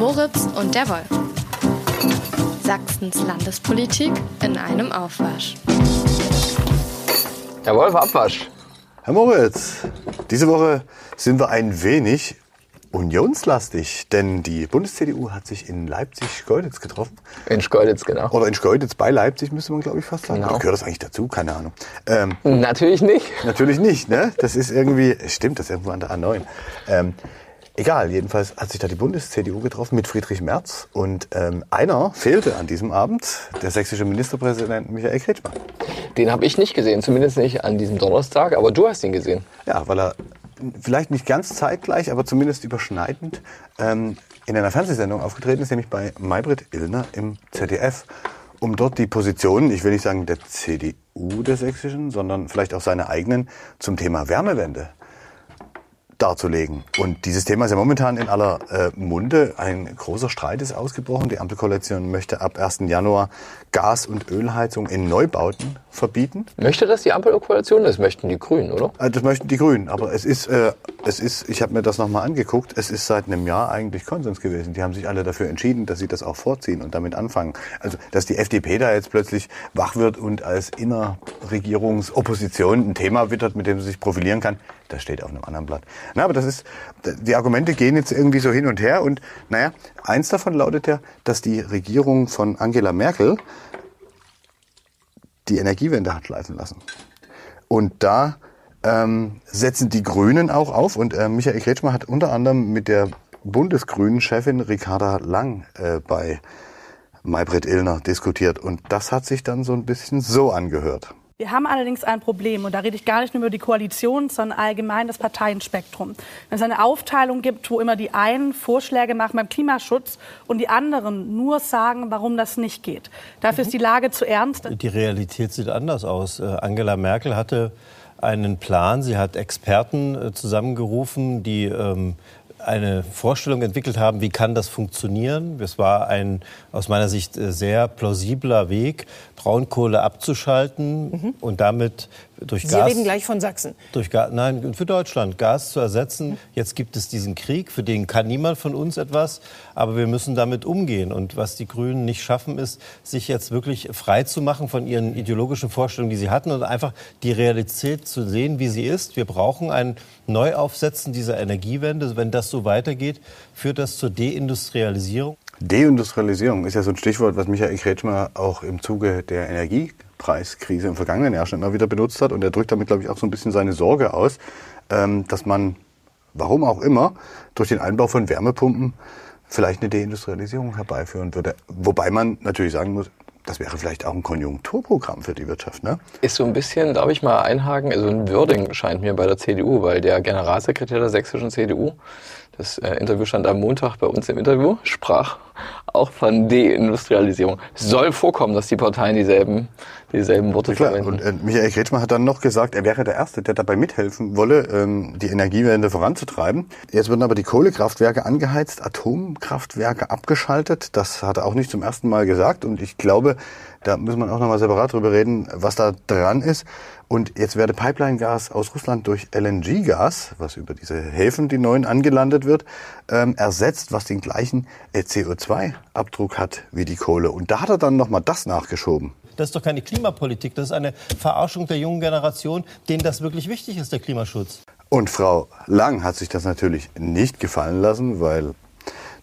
Moritz und der Wolf. Sachsens Landespolitik in einem Aufwasch. Herr Wolf, Abwasch. Herr Moritz, diese Woche sind wir ein wenig unionslastig, denn die Bundes-CDU hat sich in Leipzig-Schkeuditz getroffen. In Schkeuditz, genau. Oder in Schkeuditz bei Leipzig, müsste man, glaube ich, fast sagen. Genau. Oder gehört das eigentlich dazu? Keine Ahnung. Ähm, Natürlich nicht. natürlich nicht, ne? Das ist irgendwie, stimmt, das ist irgendwo an der A9. Ähm, egal, jedenfalls hat sich da die Bundes-CDU getroffen mit Friedrich Merz und ähm, einer fehlte an diesem Abend, der sächsische Ministerpräsident Michael Kretschmann. Den habe ich nicht gesehen, zumindest nicht an diesem Donnerstag, aber du hast ihn gesehen. Ja, weil er vielleicht nicht ganz zeitgleich, aber zumindest überschneidend ähm, in einer Fernsehsendung aufgetreten ist, nämlich bei Maybrit Illner im ZDF, um dort die Positionen, ich will nicht sagen der CDU der Sächsischen, sondern vielleicht auch seine eigenen zum Thema Wärmewende darzulegen. Und dieses Thema ist ja momentan in aller äh, Munde. Ein großer Streit ist ausgebrochen. Die Ampelkoalition möchte ab 1. Januar Gas- und Ölheizung in Neubauten verbieten. Möchte das die Ampelkoalition? Das möchten die Grünen, oder? Äh, Das möchten die Grünen, aber es ist, äh, es ist, ich habe mir das nochmal angeguckt, es ist seit einem Jahr eigentlich Konsens gewesen. Die haben sich alle dafür entschieden, dass sie das auch vorziehen und damit anfangen. Also, dass die FDP da jetzt plötzlich wach wird und als Innerregierungsopposition ein Thema wittert, mit dem sie sich profilieren kann, das steht auf einem anderen Blatt. Na, aber das ist, die Argumente gehen jetzt irgendwie so hin und her und naja, eins davon lautet ja, dass die Regierung von Angela Merkel die Energiewende hat schleifen lassen. Und da ähm, setzen die Grünen auch auf. Und äh, Michael Kretschmer hat unter anderem mit der Bundesgrünen-Chefin Ricarda Lang äh, bei Maybrit Illner diskutiert. Und das hat sich dann so ein bisschen so angehört. Wir haben allerdings ein Problem, und da rede ich gar nicht nur über die Koalition, sondern allgemein das Parteienspektrum. Wenn es eine Aufteilung gibt, wo immer die einen Vorschläge machen beim Klimaschutz und die anderen nur sagen, warum das nicht geht. Dafür ist die Lage zu ernst. Die Realität sieht anders aus. Äh, Angela Merkel hatte einen Plan. Sie hat Experten äh, zusammengerufen, die ähm, eine Vorstellung entwickelt haben, wie kann das funktionieren. Es war ein aus meiner Sicht äh, sehr plausibler Weg, Braunkohle abzuschalten und damit durch Sie Gas reden gleich von Sachsen. durch Ga Nein, für Deutschland Gas zu ersetzen. Jetzt gibt es diesen Krieg, für den kann niemand von uns etwas, aber wir müssen damit umgehen. Und was die Grünen nicht schaffen, ist, sich jetzt wirklich frei zu machen von ihren ideologischen Vorstellungen, die sie hatten und einfach die Realität zu sehen, wie sie ist. Wir brauchen ein Neuaufsetzen dieser Energiewende. Wenn das so weitergeht, führt das zur Deindustrialisierung. Deindustrialisierung ist ja so ein Stichwort, was Michael Kretschmer auch im Zuge der Energiepreiskrise im vergangenen Jahr schon immer wieder benutzt hat. Und er drückt damit, glaube ich, auch so ein bisschen seine Sorge aus, ähm, dass man, warum auch immer, durch den Einbau von Wärmepumpen vielleicht eine Deindustrialisierung herbeiführen würde. Wobei man natürlich sagen muss, das wäre vielleicht auch ein Konjunkturprogramm für die Wirtschaft. Ne? Ist so ein bisschen, darf ich mal einhaken, also ein Wording scheint mir bei der CDU, weil der Generalsekretär der sächsischen CDU, das äh, Interview stand am Montag bei uns im Interview, sprach auch von Deindustrialisierung. Soll vorkommen, dass die Parteien dieselben, dieselben Worte Klar, verwenden. und äh, Michael Kretschmer hat dann noch gesagt, er wäre der Erste, der dabei mithelfen wolle, ähm, die Energiewende voranzutreiben. Jetzt werden aber die Kohlekraftwerke angeheizt, Atomkraftwerke abgeschaltet. Das hat er auch nicht zum ersten Mal gesagt. Und ich glaube, da muss man auch nochmal separat drüber reden, was da dran ist. Und jetzt werde Pipeline-Gas aus Russland durch LNG-Gas, was über diese Häfen, die neuen, angelandet wird, ähm, ersetzt, was den gleichen äh, CO2-Abdruck hat wie die Kohle. Und da hat er dann nochmal das nachgeschoben. Das ist doch keine Klimapolitik, das ist eine Verarschung der jungen Generation, denen das wirklich wichtig ist, der Klimaschutz. Und Frau Lang hat sich das natürlich nicht gefallen lassen, weil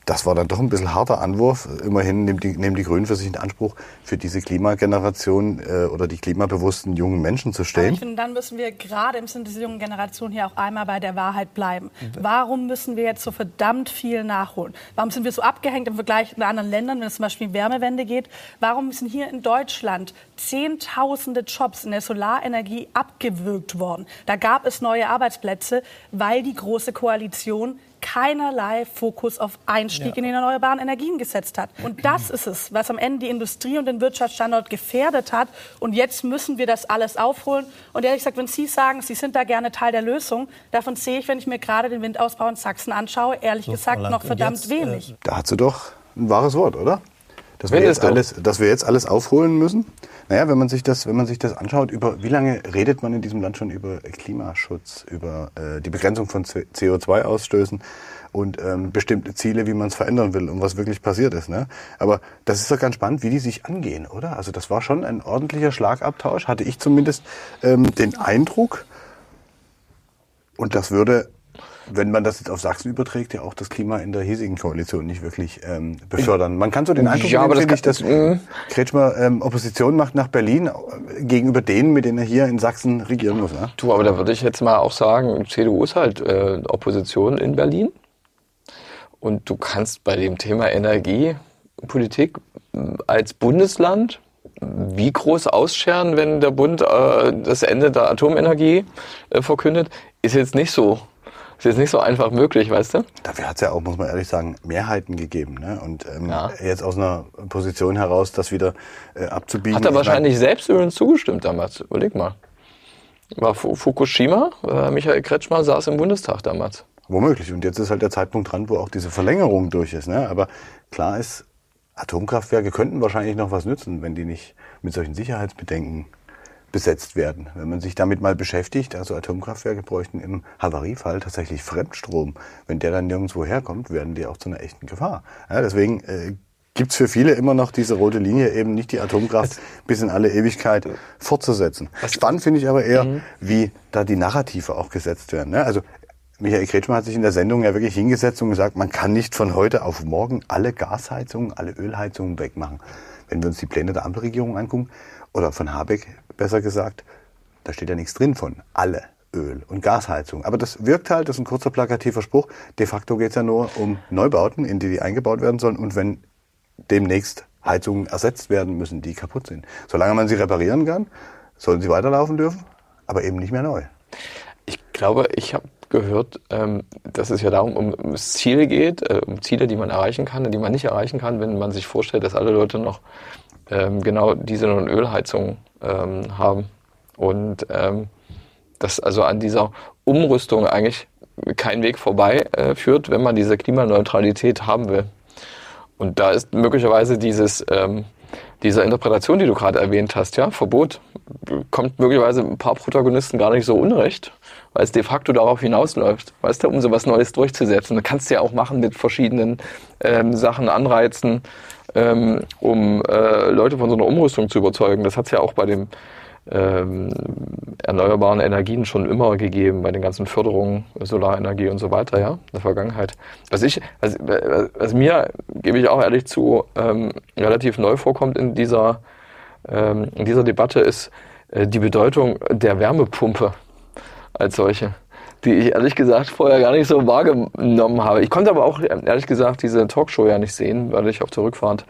das war dann doch ein bisschen harter Anwurf. Immerhin nehmen die, nehmen die Grünen für sich in Anspruch, für diese Klimageneration äh, oder die klimabewussten jungen Menschen zu Aber stehen. ich finde, dann müssen wir gerade im Sinne dieser jungen Generation hier auch einmal bei der Wahrheit bleiben. Warum müssen wir jetzt so verdammt viel nachholen? Warum sind wir so abgehängt im Vergleich mit anderen Ländern, wenn es zum Beispiel um Wärmewende geht? Warum sind hier in Deutschland Zehntausende Jobs in der Solarenergie abgewürgt worden? Da gab es neue Arbeitsplätze, weil die Große Koalition keinerlei Fokus auf Einstieg in die erneuerbaren Energien gesetzt hat. Und das ist es, was am Ende die Industrie und den Wirtschaftsstandort gefährdet hat. Und jetzt müssen wir das alles aufholen. Und ehrlich gesagt, wenn Sie sagen, Sie sind da gerne Teil der Lösung, davon sehe ich, wenn ich mir gerade den Windausbau in Sachsen anschaue, ehrlich So, gesagt noch verdammt jetzt, äh, wenig. Da hat sie doch ein wahres Wort, oder? Dass wir, jetzt alles, dass wir jetzt alles aufholen müssen. Naja, wenn man sich das, wenn man sich das anschaut, über wie lange redet man in diesem Land schon über Klimaschutz, über äh, die Begrenzung von CO2-Ausstößen und ähm, bestimmte Ziele, wie man es verändern will und was wirklich passiert ist. Ne? Aber das ist doch ganz spannend, wie die sich angehen, oder? Also das war schon ein ordentlicher Schlagabtausch, hatte ich zumindest ähm, den Eindruck. Und das würde wenn man das jetzt auf Sachsen überträgt, ja auch das Klima in der hiesigen Koalition nicht wirklich ähm, befördern. Man kann so den Eindruck Ja, aber nehmen, das dass Kretschmer ähm, Opposition macht nach Berlin äh, gegenüber denen, mit denen er hier in Sachsen regieren muss. Ne? Du, aber da würde ich jetzt mal auch sagen, CDU ist halt äh, Opposition in Berlin. Und du kannst bei dem Thema Energiepolitik äh, als Bundesland wie groß ausscheren, wenn der Bund äh, das Ende der Atomenergie äh, verkündet, ist jetzt nicht so ist jetzt nicht so einfach möglich, weißt du? Dafür hat es ja auch, muss man ehrlich sagen, Mehrheiten gegeben. Ne? Und ähm, Ja. jetzt aus einer Position heraus, das wieder äh, abzubiegen. Hat er ich wahrscheinlich selbst übrigens zugestimmt damals. Überleg mal. War Fu- Fukushima, äh, Michael Kretschmer saß im Bundestag damals. Mein, womöglich. Und jetzt ist halt der Zeitpunkt dran, wo auch diese Verlängerung durch ist. Ne? Aber klar ist, Atomkraftwerke könnten wahrscheinlich noch was nützen, wenn die nicht mit solchen Sicherheitsbedenken besetzt werden. Wenn man sich damit mal beschäftigt, also Atomkraftwerke bräuchten im Havariefall tatsächlich Fremdstrom. Wenn der dann nirgendwo herkommt, werden die auch zu einer echten Gefahr. Ja, deswegen äh, gibt's für viele immer noch diese rote Linie, eben nicht die Atomkraft bis in alle Ewigkeit fortzusetzen. Spannend finde ich aber eher, wie da die Narrative auch gesetzt werden. Ne? Also Michael Kretschmer hat sich in der Sendung ja wirklich hingesetzt und gesagt, man kann nicht von heute auf morgen alle Gasheizungen, alle Ölheizungen wegmachen. Wenn wir uns die Pläne der Ampelregierung angucken, oder von Habeck besser gesagt, da steht ja nichts drin von alle Öl- und Gasheizung. Aber das wirkt halt, das ist ein kurzer plakativer Spruch. De facto geht es ja nur um Neubauten, in die die eingebaut werden sollen. Und wenn demnächst Heizungen ersetzt werden müssen, die kaputt sind. Solange man sie reparieren kann, sollen sie weiterlaufen dürfen, aber eben nicht mehr neu. Ich glaube, ich habe gehört, ähm, dass es ja darum um, um das Ziel geht, äh, um Ziele, die man erreichen kann die man nicht erreichen kann, wenn man sich vorstellt, dass alle Leute noch ähm, genau Diesel- und Ölheizung ähm, haben. Und ähm, dass also an dieser Umrüstung eigentlich kein Weg vorbei äh, führt, wenn man diese Klimaneutralität haben will. Und da ist möglicherweise dieses, ähm, diese Interpretation, die du gerade erwähnt hast, ja, Verbot, kommt möglicherweise ein paar Protagonisten gar nicht so unrecht, weil es de facto darauf hinausläuft, weißt du, um so was Neues durchzusetzen. Das kannst du ja auch machen mit verschiedenen ähm, Sachen, Anreizen, ähm, um äh, Leute von so einer Umrüstung zu überzeugen. Das hat es ja auch bei dem ähm, erneuerbaren Energien schon immer gegeben, bei den ganzen Förderungen, Solarenergie und so weiter, ja, in der Vergangenheit. Was ich, was, was mir, gebe ich auch ehrlich zu, ähm, relativ neu vorkommt in dieser, ähm, in dieser Debatte, ist äh, die Bedeutung der Wärmepumpe als solche, die ich ehrlich gesagt vorher gar nicht so wahrgenommen habe. Ich konnte aber auch ehrlich gesagt diese Talkshow ja nicht sehen, weil ich auf der Rückfahrt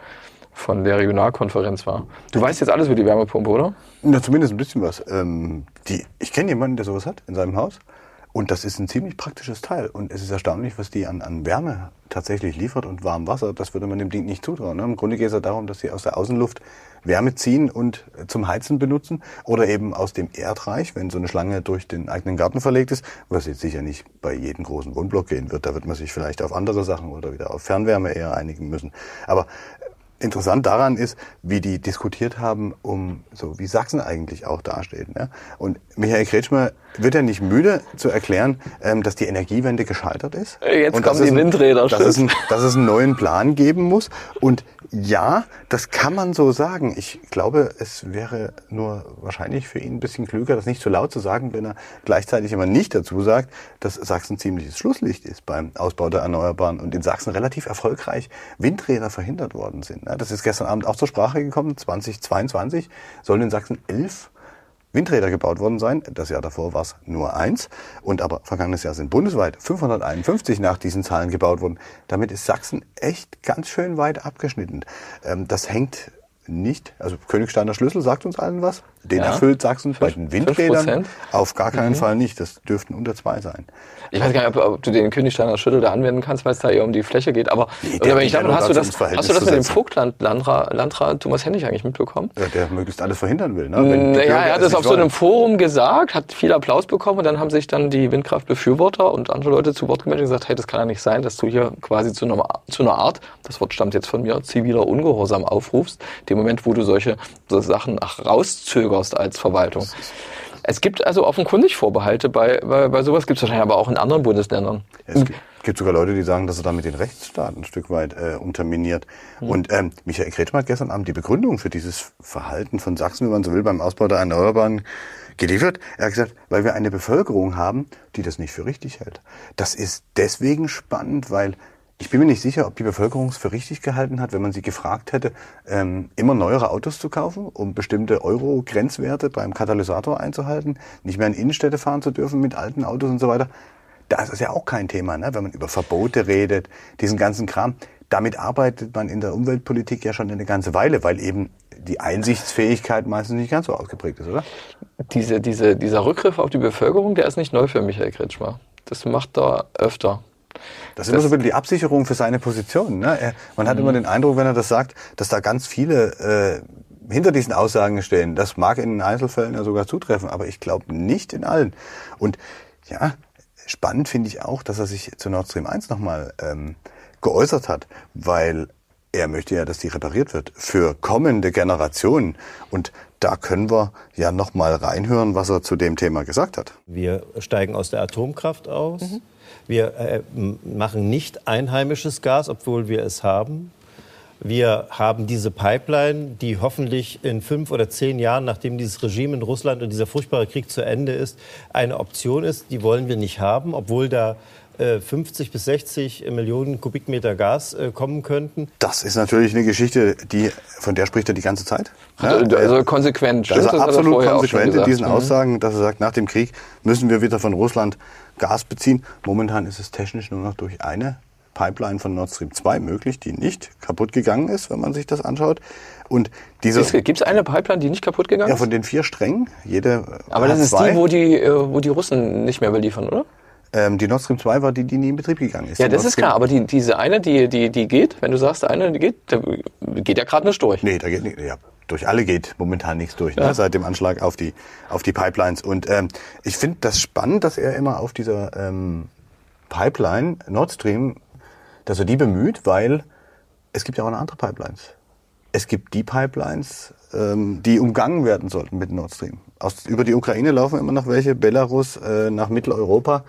von der Regionalkonferenz war. Du weißt jetzt alles über die Wärmepumpe, oder? Na, zumindest ein bisschen was. Ähm, die, ich kenne jemanden, der sowas hat in seinem Haus. Und das ist ein ziemlich praktisches Teil. Und es ist erstaunlich, was die an, an Wärme tatsächlich liefert und warm Wasser. Das würde man dem Ding nicht zutrauen. Ne? Im Grunde geht es ja darum, dass sie aus der Außenluft Wärme ziehen und zum Heizen benutzen. Oder eben aus dem Erdreich, wenn so eine Schlange durch den eigenen Garten verlegt ist. Was jetzt sicher nicht bei jedem großen Wohnblock gehen wird. Da wird man sich vielleicht auf andere Sachen oder wieder auf Fernwärme eher einigen müssen. Aber Interessant daran ist, wie die diskutiert haben, um so wie Sachsen eigentlich auch dasteht. Ne? Und Michael Kretschmer wird ja nicht müde zu erklären, ähm, dass die Energiewende gescheitert ist. Jetzt und kommen die ein- Windräder, Dass es, ein, dass es einen neuen Plan geben muss. Und ja, das kann man so sagen. Ich glaube, es wäre nur wahrscheinlich für ihn ein bisschen klüger, das nicht zu laut zu sagen, wenn er gleichzeitig immer nicht dazu sagt, dass Sachsen ziemliches Schlusslicht ist beim Ausbau der Erneuerbaren und in Sachsen relativ erfolgreich Windräder verhindert worden sind. Ja, Das ist gestern Abend auch zur Sprache gekommen. 2022 sollen in Sachsen elf Windräder gebaut worden sein. Das Jahr davor war es nur eins. Und aber vergangenes Jahr sind bundesweit 551 nach diesen Zahlen gebaut worden. Damit ist Sachsen echt ganz schön weit abgeschnitten. Ähm, das hängt nicht, also Königsteiner Schlüssel sagt uns allen was. Den Ja. erfüllt Sachsen bei den Windrädern 5%? auf gar keinen Mhm. Fall nicht. Das dürften unter zwei sein. Ich weiß gar nicht, ob, ob du den Königsteiner Schüttel da anwenden kannst, weil es da eher um die Fläche geht. Aber Nee, geht ich glaube, hast du das, hast du das mit dem. Vogtland Landrat, Landrat Thomas Hennig eigentlich mitbekommen? Ja, der möglichst alles verhindern will. Ne? Wenn Naja, Bürger er hat es auf nicht so einem wollen. Forum gesagt, hat viel Applaus bekommen und dann haben sich dann die Windkraftbefürworter und andere Leute zu Wort gemeldet und gesagt, hey, das kann ja nicht sein, dass du hier quasi zu einer, zu einer Art, das Wort stammt jetzt von mir, ziviler Ungehorsam aufrufst, dem Moment, wo du solche so Sachen ach, rauszögerst als Verwaltung. Es gibt also offenkundig Vorbehalte bei, bei, bei sowas, gibt es wahrscheinlich aber auch in anderen Bundesländern. Es gibt- sogar Leute, die sagen, dass er damit den Rechtsstaat ein Stück weit äh, unterminiert. Und ähm, Michael Kretschmer hat gestern Abend die Begründung für dieses Verhalten von Sachsen, wenn man so will, beim Ausbau der Erneuerbaren geliefert. Er hat gesagt, weil wir eine Bevölkerung haben, die das nicht für richtig hält. Das ist deswegen spannend, weil ich bin mir nicht sicher, ob die Bevölkerung es für richtig gehalten hat, wenn man sie gefragt hätte, ähm, immer neuere Autos zu kaufen, um bestimmte Euro-Grenzwerte beim Katalysator einzuhalten, nicht mehr in Innenstädte fahren zu dürfen mit alten Autos und so weiter. Das ist ja auch kein Thema, ne? wenn man über Verbote redet, diesen ganzen Kram. Damit arbeitet man in der Umweltpolitik ja schon eine ganze Weile, weil eben die Einsichtsfähigkeit meistens nicht ganz so ausgeprägt ist, oder? Diese, diese, dieser Rückgriff auf die Bevölkerung, der ist nicht neu für Michael Kretschmer. Das macht er öfter. Das ist immer so ein bisschen die Absicherung für seine Position. Ne? Er, man hat immer den Eindruck, wenn er das sagt, dass da ganz viele äh, hinter diesen Aussagen stehen. Das mag in Einzelfällen ja sogar zutreffen, aber ich glaube nicht in allen. Und ja, spannend finde ich auch, dass er sich zu Nord Stream 1 nochmal ähm, geäußert hat, weil er möchte ja, dass die repariert wird für kommende Generationen. Und da können wir ja nochmal reinhören, was er zu dem Thema gesagt hat. Wir steigen aus der Atomkraft aus. Wir äh, machen nicht einheimisches Gas, obwohl wir es haben. Wir haben diese Pipeline, die hoffentlich in fünf oder zehn Jahren, nachdem dieses Regime in Russland und dieser furchtbare Krieg zu Ende ist, eine Option ist. Die wollen wir nicht haben, obwohl da 50 bis 60 Millionen Kubikmeter Gas äh, kommen könnten. Das ist natürlich eine Geschichte, die, von der spricht er die ganze Zeit. Also, Ja, also konsequent. Ist er das hat absolut konsequent in diesen Mhm. Aussagen, dass er sagt, nach dem Krieg müssen wir wieder von Russland Gas beziehen. Momentan ist es technisch nur noch durch eine Pipeline von Nord Stream 2 möglich, die nicht kaputt gegangen ist, wenn man sich das anschaut. Und diese, Gibt es eine Pipeline, die nicht kaputt gegangen ja, ist? von den vier Strängen, jede Aber das ist zwei. die, wo die, äh, wo die Russen nicht mehr beliefern, oder? Ähm, die Nord Stream 2 war die, die nie in Betrieb gegangen ist. Ja, das ist klar. Aber die, diese eine, die, die, die geht, wenn du sagst, eine, die geht, da geht ja gerade nicht durch. Nee, da geht nicht. Ja, durch alle geht momentan nichts durch, ne? seit dem Anschlag auf die, auf die Pipelines. Und ähm, ich finde das spannend, dass er immer auf dieser ähm, Pipeline Nord Stream, dass er die bemüht, weil es gibt ja auch noch andere Pipelines. Es gibt die Pipelines, ähm, die umgangen werden sollten mit Nord Stream. Aus, über die Ukraine laufen immer noch welche, Belarus äh, nach Mitteleuropa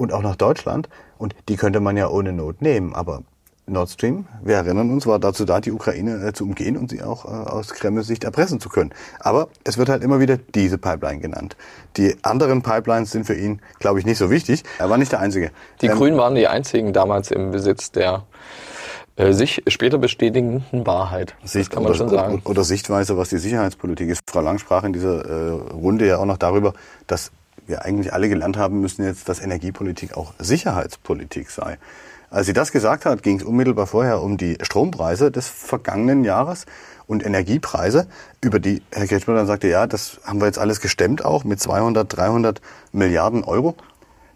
und auch nach Deutschland. Und die könnte man ja ohne Not nehmen. Aber Nord Stream, wir erinnern uns, war dazu da, die Ukraine äh, zu umgehen und sie auch äh, aus Kremls Sicht erpressen zu können. Aber es wird halt immer wieder diese Pipeline genannt. Die anderen Pipelines sind für ihn, glaube ich, nicht so wichtig. Er war nicht der Einzige. Die Ähm, Grünen waren die einzigen damals im Besitz der äh, sich später bestätigenden Wahrheit. Sicht kann man oder, schon sagen. oder Sichtweise, was die Sicherheitspolitik ist. Frau Lang sprach in dieser äh, Runde ja auch noch darüber, dass wir eigentlich alle gelernt haben müssen jetzt, dass Energiepolitik auch Sicherheitspolitik sei. Als sie das gesagt hat, ging es unmittelbar vorher um die Strompreise des vergangenen Jahres und Energiepreise, über die Herr Kretschmer dann sagte, ja, das haben wir jetzt alles gestemmt auch mit 200, 300 Milliarden Euro.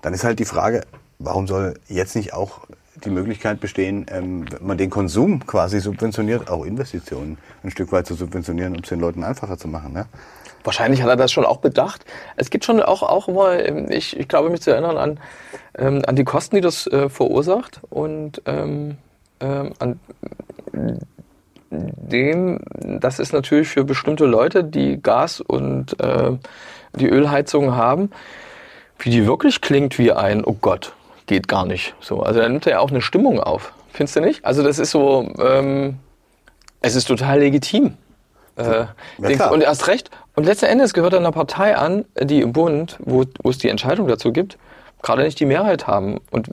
Dann ist halt die Frage, warum soll jetzt nicht auch die Möglichkeit bestehen, ähm, wenn man den Konsum quasi subventioniert, auch Investitionen ein Stück weit zu subventionieren, um es den Leuten einfacher zu machen. Ne? Wahrscheinlich hat er das schon auch bedacht. Es gibt schon auch, auch immer, ähm, ich, ich glaube mich zu erinnern an, ähm, an die Kosten, die das äh, verursacht und ähm, ähm, an dem, das ist natürlich für bestimmte Leute, die Gas und äh, die Ölheizung haben, wie die wirklich klingt wie ein, oh Gott, geht gar nicht. So, also da nimmt er ja auch eine Stimmung auf. Findest du nicht? Also das ist so, ähm, es ist total legitim. Äh, Dings- klar. und erst recht. Und letzten Endes gehört er einer Partei an, die im Bund, wo, wo es die Entscheidung dazu gibt, gerade nicht die Mehrheit haben. Und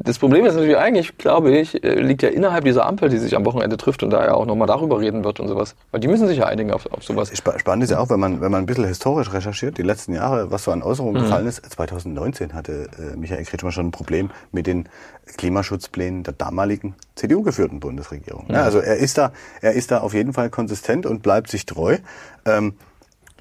das Problem ist natürlich eigentlich, glaube ich, äh, liegt ja innerhalb dieser Ampel, die sich am Wochenende trifft und da ja auch nochmal darüber reden wird und sowas. Weil die müssen sich ja einigen auf, auf sowas. Spa- Spannend ist ja auch, wenn man, wenn man ein bisschen historisch recherchiert, die letzten Jahre, was so an Äußerungen gefallen ist. 2019 hatte äh, Michael Kretschmer schon ein Problem mit den Klimaschutzplänen der damaligen CDU-geführten Bundesregierung. Ja. Also er ist da, er ist da auf jeden Fall konsistent und bleibt sich treu. Ähm,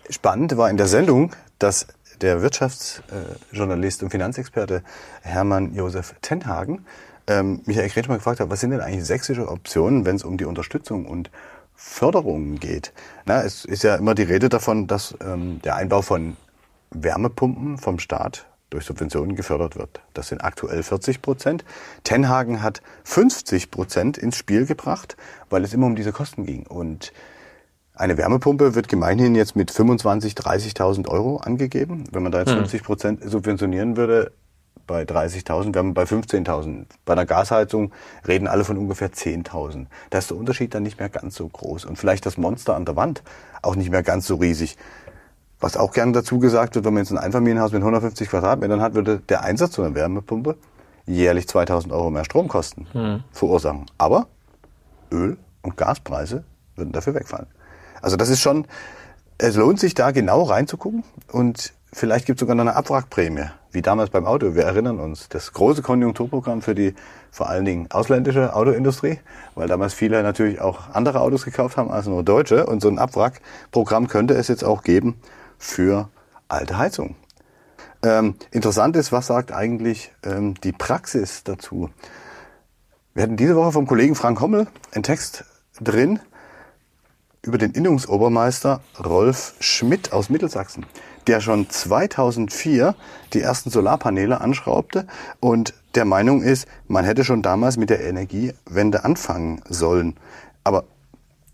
spannend war in der Sendung, dass der Wirtschaftsjournalist und Finanzexperte Hermann Josef Tenhagen ähm, Michael Kretschmann gefragt hat, was sind denn eigentlich sächsische Optionen, wenn es um die Unterstützung und Förderungen geht. Na, es ist ja immer die Rede davon, dass ähm, der Einbau von Wärmepumpen vom Staat durch Subventionen gefördert wird. Das sind aktuell 40 Prozent. Tenhagen hat 50 Prozent ins Spiel gebracht, weil es immer um diese Kosten ging. Und eine Wärmepumpe wird gemeinhin jetzt mit 25.000, 30.000 Euro angegeben. Wenn man da jetzt hm. 50 Prozent subventionieren würde, bei 30.000, wären wir bei 15.000. Bei einer Gasheizung reden alle von ungefähr 10.000. Da ist der Unterschied dann nicht mehr ganz so groß. Und vielleicht das Monster an der Wand auch nicht mehr ganz so riesig. Was auch gern dazu gesagt wird, wenn man jetzt ein Einfamilienhaus mit 150 Quadratmetern hat, würde der Einsatz so einer Wärmepumpe jährlich 2000 Euro mehr Stromkosten hm. verursachen. Aber Öl- und Gaspreise würden dafür wegfallen. Also das ist schon, es lohnt sich da genau reinzugucken und vielleicht gibt es sogar noch eine Abwrackprämie, wie damals beim Auto. Wir erinnern uns, das große Konjunkturprogramm für die vor allen Dingen ausländische Autoindustrie, weil damals viele natürlich auch andere Autos gekauft haben als nur deutsche. Und so ein Abwrackprogramm könnte es jetzt auch geben für alte Heizungen. Ähm, interessant ist, was sagt eigentlich ähm, die Praxis dazu? Wir hatten diese Woche vom Kollegen Frank Hommel einen Text drin über den Innungsobermeister Rolf Schmidt aus Mittelsachsen, der schon 2004 die ersten Solarpaneele anschraubte und der Meinung ist, man hätte schon damals mit der Energiewende anfangen sollen. Aber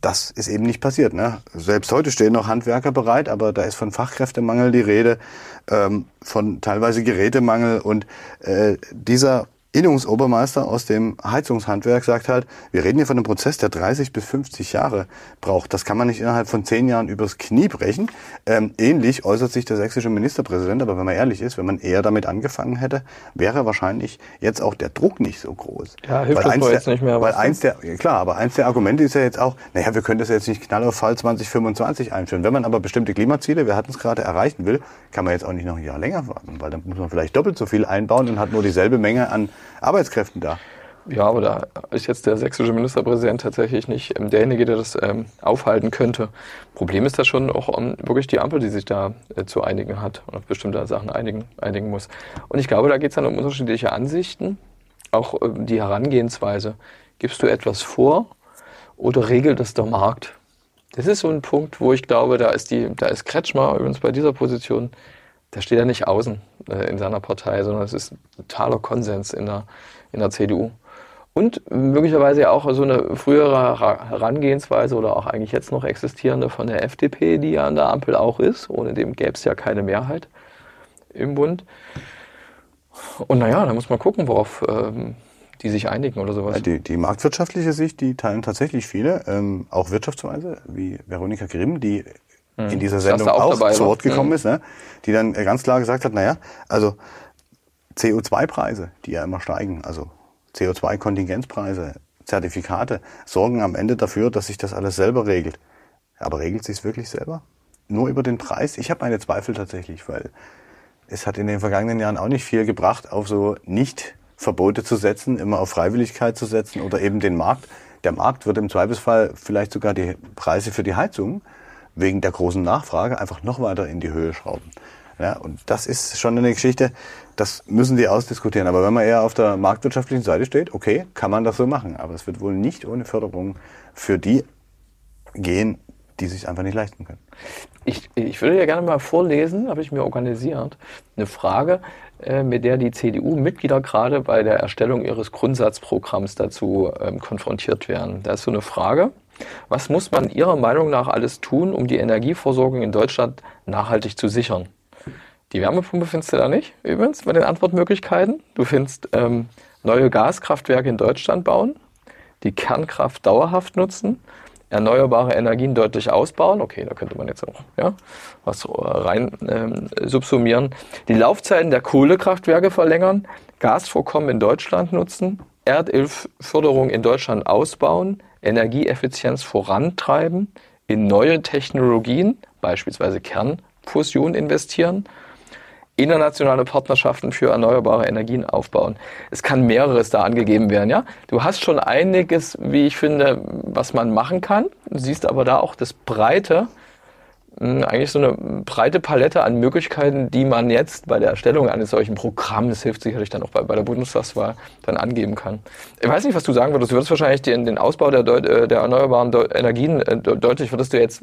das ist eben nicht passiert. Ne? Selbst heute stehen noch Handwerker bereit, aber da ist von Fachkräftemangel die Rede, ähm, von teilweise Gerätemangel und äh, dieser Innungsobermeister aus dem Heizungshandwerk sagt halt, wir reden hier von einem Prozess, der 30 bis 50 Jahre braucht. Das kann man nicht innerhalb von zehn Jahren übers Knie brechen. Ähm, ähnlich äußert sich der sächsische Ministerpräsident, aber wenn man ehrlich ist, wenn man eher damit angefangen hätte, wäre wahrscheinlich jetzt auch der Druck nicht so groß. Ja, hilft weil das jetzt nicht mehr. Weil eins der, ja klar, aber eins der Argumente ist ja jetzt auch, naja, wir können das jetzt nicht knall auf Fall 2025 einführen. Wenn man aber bestimmte Klimaziele, wir hatten es gerade, erreichen will, kann man jetzt auch nicht noch ein Jahr länger warten, weil dann muss man vielleicht doppelt so viel einbauen und hat nur dieselbe Menge an Arbeitskräften da. Ja, aber da ist jetzt der sächsische Ministerpräsident tatsächlich nicht ähm, derjenige, der das ähm, aufhalten könnte. Problem ist da schon auch um, ähm, wirklich die Ampel, die sich da äh, zu einigen hat und auf bestimmte Sachen einigen, einigen muss. Und ich glaube, da geht es dann um unterschiedliche Ansichten, auch äh, die Herangehensweise. Gibst du etwas vor oder regelt es der Markt? Das ist so ein Punkt, wo ich glaube, da ist die, da ist Kretschmer übrigens bei dieser Position der steht ja nicht außen äh, in seiner Partei, sondern es ist totaler Konsens in der, in der CDU. Und möglicherweise auch so eine frühere Herangehensweise oder auch eigentlich jetzt noch existierende von der FDP, die ja an der Ampel auch ist. Ohne dem gäbe es ja keine Mehrheit im Bund. Und naja, da muss man gucken, worauf ähm, die sich einigen oder sowas. Die, die marktwirtschaftliche Sicht, die teilen tatsächlich viele, ähm, auch wirtschaftsweise, wie Veronika Grimm, die in hm. dieser Sendung auch, auch zu Wort gekommen mhm. ist, ne? die dann ganz klar gesagt hat, naja, also CO2-Preise, die ja immer steigen, also CO2-Kontingenzpreise, Zertifikate, sorgen am Ende dafür, dass sich das alles selber regelt. Aber regelt sich es wirklich selber? Nur über den Preis? Ich habe meine Zweifel tatsächlich, weil es hat in den vergangenen Jahren auch nicht viel gebracht, auf so nicht Verbote zu setzen, immer auf Freiwilligkeit zu setzen oder eben den Markt. Der Markt wird im Zweifelsfall vielleicht sogar die Preise für die Heizung wegen der großen Nachfrage einfach noch weiter in die Höhe schrauben. Ja, und das ist schon eine Geschichte, das müssen die ausdiskutieren. Aber wenn man eher auf der marktwirtschaftlichen Seite steht, okay, kann man das so machen. Aber es wird wohl nicht ohne Förderung für die gehen, die sich einfach nicht leisten können. Ich, ich würde ja gerne mal vorlesen, habe ich mir organisiert, eine Frage, äh, mit der die CDU-Mitglieder gerade bei der Erstellung ihres Grundsatzprogramms dazu ähm, konfrontiert werden. Da ist so eine Frage, was muss man Ihrer Meinung nach alles tun, um die Energieversorgung in Deutschland nachhaltig zu sichern? Die Wärmepumpe findest du da nicht, übrigens, bei den Antwortmöglichkeiten. Du findest ähm, neue Gaskraftwerke in Deutschland bauen, die Kernkraft dauerhaft nutzen, erneuerbare Energien deutlich ausbauen. Okay, da könnte man jetzt auch ja, was rein ähm, subsumieren. Die Laufzeiten der Kohlekraftwerke verlängern, Gasvorkommen in Deutschland nutzen, Erdölförderung in Deutschland ausbauen, Energieeffizienz vorantreiben, in neue Technologien, beispielsweise Kernfusion investieren, internationale Partnerschaften für erneuerbare Energien aufbauen. Es kann mehreres da angegeben werden, ja. Du hast schon einiges, wie ich finde, was man machen kann. Siehst aber da auch das breite eigentlich so eine breite Palette an Möglichkeiten, die man jetzt bei der Erstellung eines solchen Programms, hilft sicherlich dann auch bei, bei der Bundestagswahl, dann angeben kann. Ich weiß nicht, was du sagen würdest. Du würdest wahrscheinlich den, den Ausbau der, Deut äh, der erneuerbaren Deu Energien äh, deutlich, würdest du jetzt,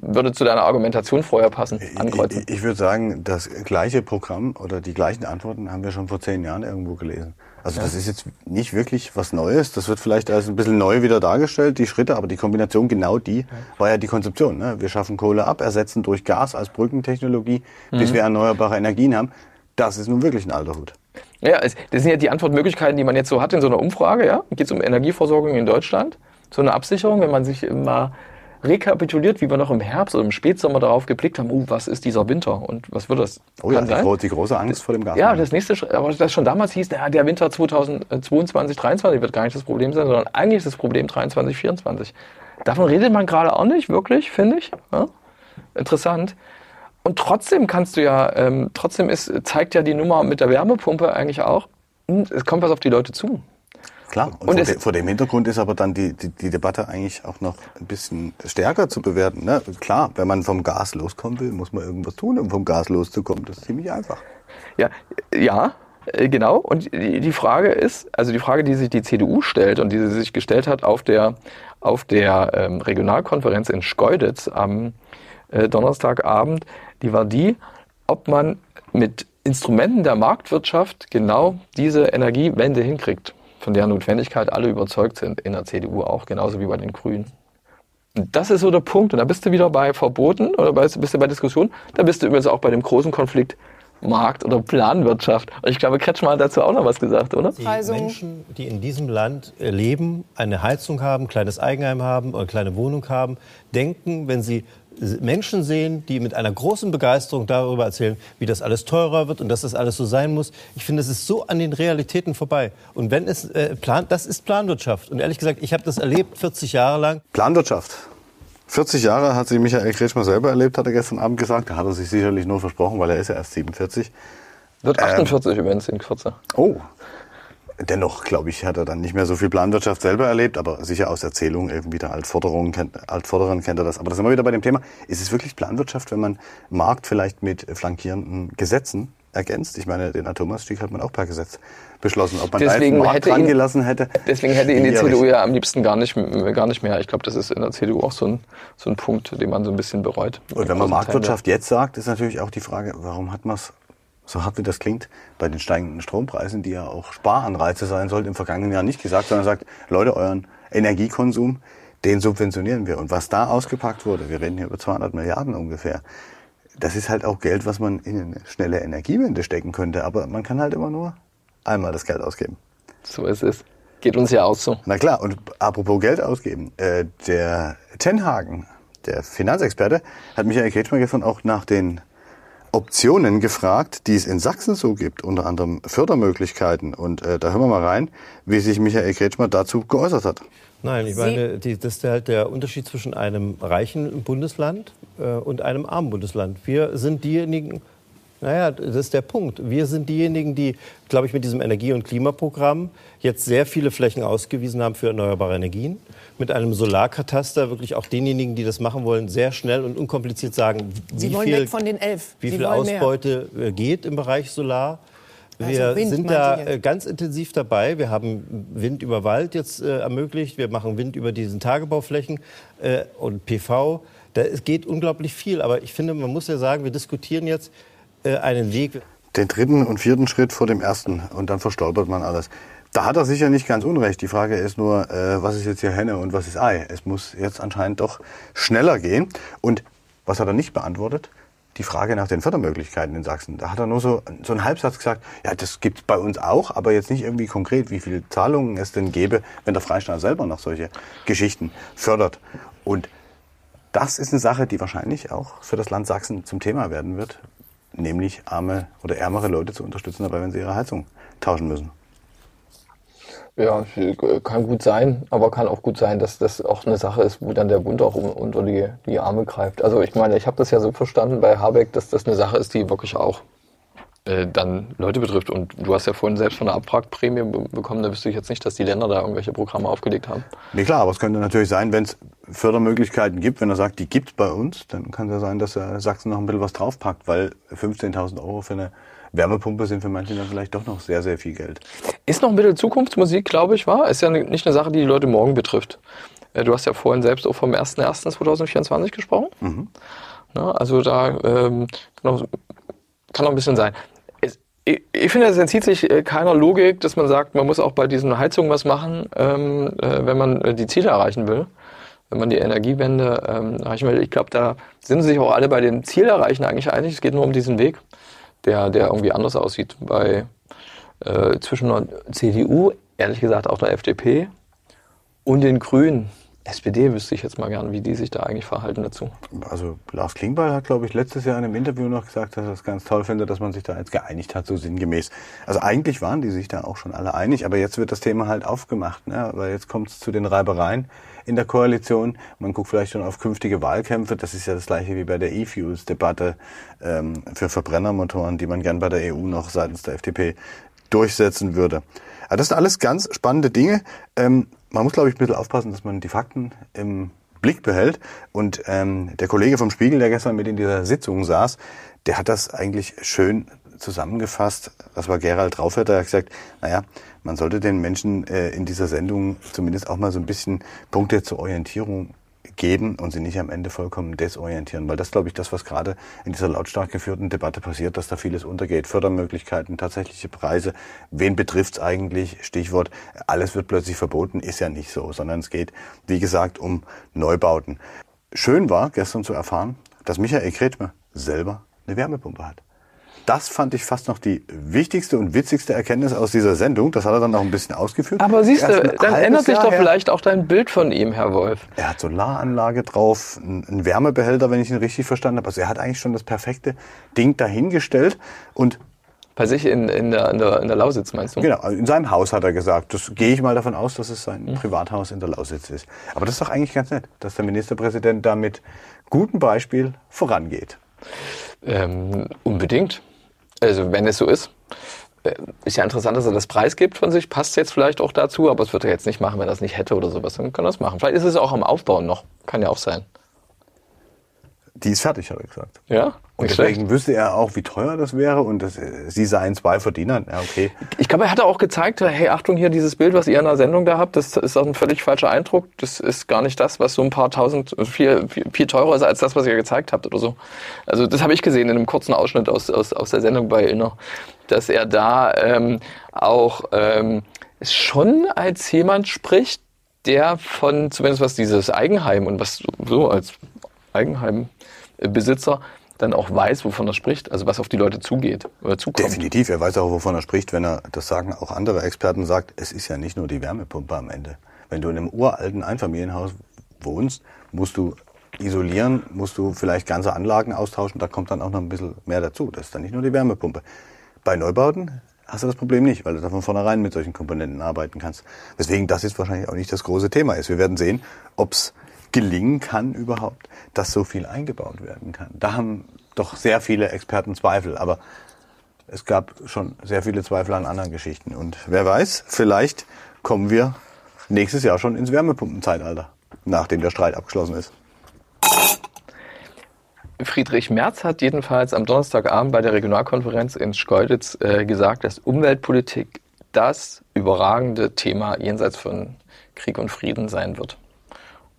würde zu deiner Argumentation vorher passen, ankreuzen. Ich, ich würde sagen, das gleiche Programm oder die gleichen Antworten haben wir schon vor zehn Jahren irgendwo gelesen. Also das ist jetzt nicht wirklich was Neues. Das wird vielleicht als ein bisschen neu wieder dargestellt, die Schritte, aber die Kombination genau die war ja die Konzeption. Ne? Wir schaffen Kohle ab, ersetzen durch Gas als Brückentechnologie, bis wir erneuerbare Energien haben. Das ist nun wirklich ein alter Hut. Ja, das sind ja die Antwortmöglichkeiten, die man jetzt so hat in so einer Umfrage. Ja, geht es um Energieversorgung in Deutschland, so eine Absicherung, wenn man sich mal rekapituliert, wie wir noch im Herbst oder im Spätsommer darauf geblickt haben, uh, was ist dieser Winter und was wird das? Oh ja, die, die große Angst vor dem Gas. Ja, das nächste, aber das schon damals hieß, naja, der Winter 2022, 2023 wird gar nicht das Problem sein, sondern eigentlich ist das Problem 23, 24. Davon redet man gerade auch nicht, wirklich, finde ich. Ja? Interessant. Und trotzdem kannst du ja, ähm, trotzdem ist, zeigt ja die Nummer mit der Wärmepumpe eigentlich auch, hm, es kommt was auf die Leute zu. Klar. Und, Und vor, de, vor dem Hintergrund ist aber dann die, die, die Debatte eigentlich auch noch ein bisschen stärker zu bewerten. Ne? Klar, wenn man vom Gas loskommen will, muss man irgendwas tun, um vom Gas loszukommen. Das ist ziemlich einfach. Ja, ja, äh, genau. Und die, die Frage ist, also die Frage, die sich die CDU stellt und die sie sich gestellt hat auf der, auf der ähm, Regionalkonferenz in Schkeuditz am äh, Donnerstagabend, die war die, ob man mit Instrumenten der Marktwirtschaft genau diese Energiewende hinkriegt, von der Notwendigkeit alle überzeugt sind, in der CDU auch, genauso wie bei den Grünen. Und das ist so der Punkt. Und da bist du wieder bei Verboten oder bei, bist du bei Diskussion. Da bist du übrigens auch bei dem großen Konflikt Markt- oder Planwirtschaft. Und ich glaube, Kretschmann hat dazu auch noch was gesagt, oder? Die Preisung. Menschen, die in diesem Land äh, leben, eine Heizung haben, ein kleines Eigenheim haben oder eine kleine Wohnung haben, denken, wenn sie Menschen sehen, die mit einer großen Begeisterung darüber erzählen, wie das alles teurer wird und dass das alles so sein muss. Ich finde, es ist so an den Realitäten vorbei. Und wenn es äh, Plan, das ist Planwirtschaft. Und ehrlich gesagt, ich habe das erlebt 40 Jahre lang. Planwirtschaft. 40 Jahre hat sie Michael Kretschmer selber erlebt, hat er gestern Abend gesagt. Da hat er sich sicherlich nur versprochen, weil er ist ja erst 47. Wird 48 übrigens in Kürze. Oh. Dennoch, glaube ich, hat er dann nicht mehr so viel Planwirtschaft selber erlebt, aber sicher aus Erzählungen irgendwie der Altforderungen kennt, Altforderern kennt er das. Aber da sind wir wieder bei dem Thema. Ist es wirklich Planwirtschaft, wenn man Markt vielleicht mit flankierenden Gesetzen ergänzt? Ich meine, den Atomausstieg hat man auch per Gesetz beschlossen. Ob man da Deswegen Markt hätte ihn- dran gelassen hätte. Deswegen hätte ihn die CDU ja am liebsten gar nicht, gar nicht mehr. Ich glaube, das ist in der CDU auch so ein, so ein Punkt, den man so ein bisschen bereut. Und wenn man Teil Marktwirtschaft jetzt sagt, ist natürlich auch die Frage, warum hat man es, so hart wie das klingt, bei den steigenden Strompreisen, die ja auch Sparanreize sein sollten, im vergangenen Jahr nicht gesagt, sondern sagt, Leute, euren Energiekonsum, den subventionieren wir. Und was da ausgepackt wurde, wir reden hier über 200 Milliarden ungefähr, das ist halt auch Geld, was man in eine schnelle Energiewende stecken könnte. Aber man kann halt immer nur einmal das Geld ausgeben. So ist es. Geht uns ja auch so. Na klar, und apropos Geld ausgeben, äh, der Tenhagen, der Finanzexperte, hat Michael Kretschmer gestern auch nach den Optionen gefragt, die es in Sachsen so gibt, unter anderem Fördermöglichkeiten. Und äh, da hören wir mal rein, wie sich Michael Kretschmer dazu geäußert hat. Nein, ich meine, die, das ist halt der Unterschied zwischen einem reichen Bundesland äh, und einem armen Bundesland. Wir sind diejenigen, naja, das ist der Punkt. Wir sind diejenigen, die, glaube ich, mit diesem Energie- und Klimaprogramm jetzt sehr viele Flächen ausgewiesen haben für erneuerbare Energien. Mit einem Solarkataster wirklich auch denjenigen, die das machen wollen, sehr schnell und unkompliziert sagen, wie viel, weg von den elf. wie Sie viel wollen mehr. Ausbeute äh, geht im Bereich Solar. Wir Also Wind, sind da äh, ganz intensiv dabei. Wir haben Wind über Wald jetzt äh, ermöglicht. Wir machen Wind über diesen Tagebauflächen äh, und PV. Da es geht unglaublich viel. Aber ich finde, man muss ja sagen, wir diskutieren jetzt äh, einen Weg. Den dritten und vierten Schritt vor dem ersten und dann verstolpert man alles. Da hat er sicher nicht ganz unrecht. Die Frage ist nur, äh, was ist jetzt hier Henne und was ist Ei? Es muss jetzt anscheinend doch schneller gehen. Und was hat er nicht beantwortet? Die Frage nach den Fördermöglichkeiten in Sachsen. Da hat er nur so, so einen Halbsatz gesagt, ja, das gibt's bei uns auch, aber jetzt nicht irgendwie konkret, wie viele Zahlungen es denn gäbe, wenn der Freistaat selber noch solche Geschichten fördert. Und das ist eine Sache, die wahrscheinlich auch für das Land Sachsen zum Thema werden wird, nämlich arme oder ärmere Leute zu unterstützen dabei, wenn sie ihre Heizung tauschen müssen. Ja, kann gut sein, aber kann auch gut sein, dass das auch eine Sache ist, wo dann der Bund auch unter die, die Arme greift. Also ich meine, ich habe das ja so verstanden bei Habeck, dass das eine Sache ist, die wirklich auch äh, dann Leute betrifft. Und du hast ja vorhin selbst von der Abwrackprämie be bekommen, da wüsste ich jetzt nicht, dass die Länder da irgendwelche Programme aufgelegt haben. Nee, klar, aber es könnte natürlich sein, wenn es Fördermöglichkeiten gibt, wenn er sagt, die gibt bei uns, dann kann es ja sein, dass er Sachsen noch ein bisschen was draufpackt, weil 15.000 Euro für eine Wärmepumpe sind für manche dann vielleicht doch noch sehr, sehr viel Geld. Ist noch ein bisschen Zukunftsmusik, glaube ich, war. Ist ja nicht eine Sache, die die Leute morgen betrifft. Äh, du hast ja vorhin selbst auch vom 01.01.2024 gesprochen. Mhm. Na, also da ähm, kann, auch, kann noch ein bisschen sein. Ich, ich finde, es entzieht sich äh, keiner Logik, dass man sagt, man muss auch bei diesen Heizungen was machen, ähm, äh, wenn man die Ziele erreichen will wenn man die Energiewende ähm, erreichen will. Ich glaube, da sind sich auch alle bei dem Ziel erreichen eigentlich einig. Es geht nur um diesen Weg der, der irgendwie anders aussieht. Bei äh, zwischen der CDU, ehrlich gesagt auch der FDP und den Grünen. SPD wüsste ich jetzt mal gern, wie die sich da eigentlich verhalten dazu. Also Lars Klingbeil hat, glaube ich, letztes Jahr in einem Interview noch gesagt, dass er es ganz toll findet, dass man sich da jetzt geeinigt hat, so sinngemäß. Also eigentlich waren die sich da auch schon alle einig, aber jetzt wird das Thema halt aufgemacht, ne? weil jetzt kommt es zu den Reibereien in der Koalition. Man guckt vielleicht schon auf künftige Wahlkämpfe. Das ist ja das gleiche wie bei der E-Fuels-Debatte ähm, für Verbrennermotoren, die man gern bei der EU noch seitens der FDP durchsetzen würde. Aber das sind alles ganz spannende Dinge. Ähm, man muss, glaube ich, ein bisschen aufpassen, dass man die Fakten im Blick behält. Und ähm, der Kollege vom Spiegel, der gestern mit in dieser Sitzung saß, der hat das eigentlich schön zusammengefasst. Das war Gerald Raufert, der hat gesagt, naja, man sollte den Menschen äh, in dieser Sendung zumindest auch mal so ein bisschen Punkte zur Orientierung geben und sie nicht am Ende vollkommen desorientieren. Weil das, glaube ich, das, was gerade in dieser lautstark geführten Debatte passiert, dass da vieles untergeht. Fördermöglichkeiten, tatsächliche Preise, wen betrifft's eigentlich? Stichwort, alles wird plötzlich verboten, ist ja nicht so, sondern es geht, wie gesagt, um Neubauten. Schön war gestern zu erfahren, dass Michael Kretschmer selber eine Wärmepumpe hat. Das fand ich fast noch die wichtigste und witzigste Erkenntnis aus dieser Sendung. Das hat er dann noch ein bisschen ausgeführt. Aber siehst du, dann ändert sich Jahr doch her. vielleicht auch dein Bild von ihm, Herr Wolf. Er hat Solaranlage drauf, einen Wärmebehälter, wenn ich ihn richtig verstanden habe. Also er hat eigentlich schon das perfekte Ding dahingestellt und bei sich in, in, der, in, der, in der Lausitz, meinst du? Genau, in seinem Haus hat er gesagt. Das gehe ich mal davon aus, dass es sein. Privathaus in der Lausitz ist. Aber das ist doch eigentlich ganz nett, dass der Ministerpräsident da mit gutem Beispiel vorangeht. Ähm, unbedingt. Also wenn es so ist. Äh, ist ja interessant, dass er das Preis gibt von sich, passt jetzt vielleicht auch dazu, aber es wird er jetzt nicht machen, wenn er es nicht hätte oder sowas. Dann kann er es machen. Vielleicht ist es auch am Aufbauen noch. Kann ja auch sein. Die ist fertig, hat er gesagt. Ja. Und deswegen schlecht. wüsste er auch, wie teuer das wäre und das, sie seien zwei Verdienern. Ja, okay. Ich glaube, er hat auch gezeigt, hey, Achtung, hier dieses Bild, was ihr in der Sendung da habt, das ist auch ein völlig falscher Eindruck. Das ist gar nicht das, was so ein paar tausend, viel, viel, viel teurer ist als das, was ihr gezeigt habt oder so. Also das habe ich gesehen in einem kurzen Ausschnitt aus, aus, aus der Sendung bei Inner, dass er da ähm, auch ähm, schon als jemand spricht, der von, zumindest was dieses Eigenheim und was so als Eigenheimbesitzer dann auch weiß, wovon er spricht, also was auf die Leute zugeht oder zukommt. Definitiv, er weiß auch, wovon er spricht, wenn er, das sagen auch andere Experten, sagt, es ist ja nicht nur die Wärmepumpe am Ende. Wenn du in einem uralten Einfamilienhaus wohnst, musst du isolieren, musst du vielleicht ganze Anlagen austauschen, da kommt dann auch noch ein bisschen mehr dazu. Das ist dann nicht nur die Wärmepumpe. Bei Neubauten hast du das Problem nicht, weil du da von vornherein mit solchen Komponenten arbeiten kannst. Deswegen das ist wahrscheinlich auch nicht das große Thema ist. Wir werden sehen, ob es gelingen kann überhaupt, dass so viel eingebaut werden kann. Da haben doch sehr viele Experten Zweifel, aber es gab schon sehr viele Zweifel an anderen Geschichten. Und wer weiß, vielleicht kommen wir nächstes Jahr schon ins Wärmepumpenzeitalter, nachdem der Streit abgeschlossen ist. Friedrich Merz hat jedenfalls am Donnerstagabend bei der Regionalkonferenz in Schkeuditz äh, gesagt, dass Umweltpolitik das überragende Thema jenseits von Krieg und Frieden sein wird.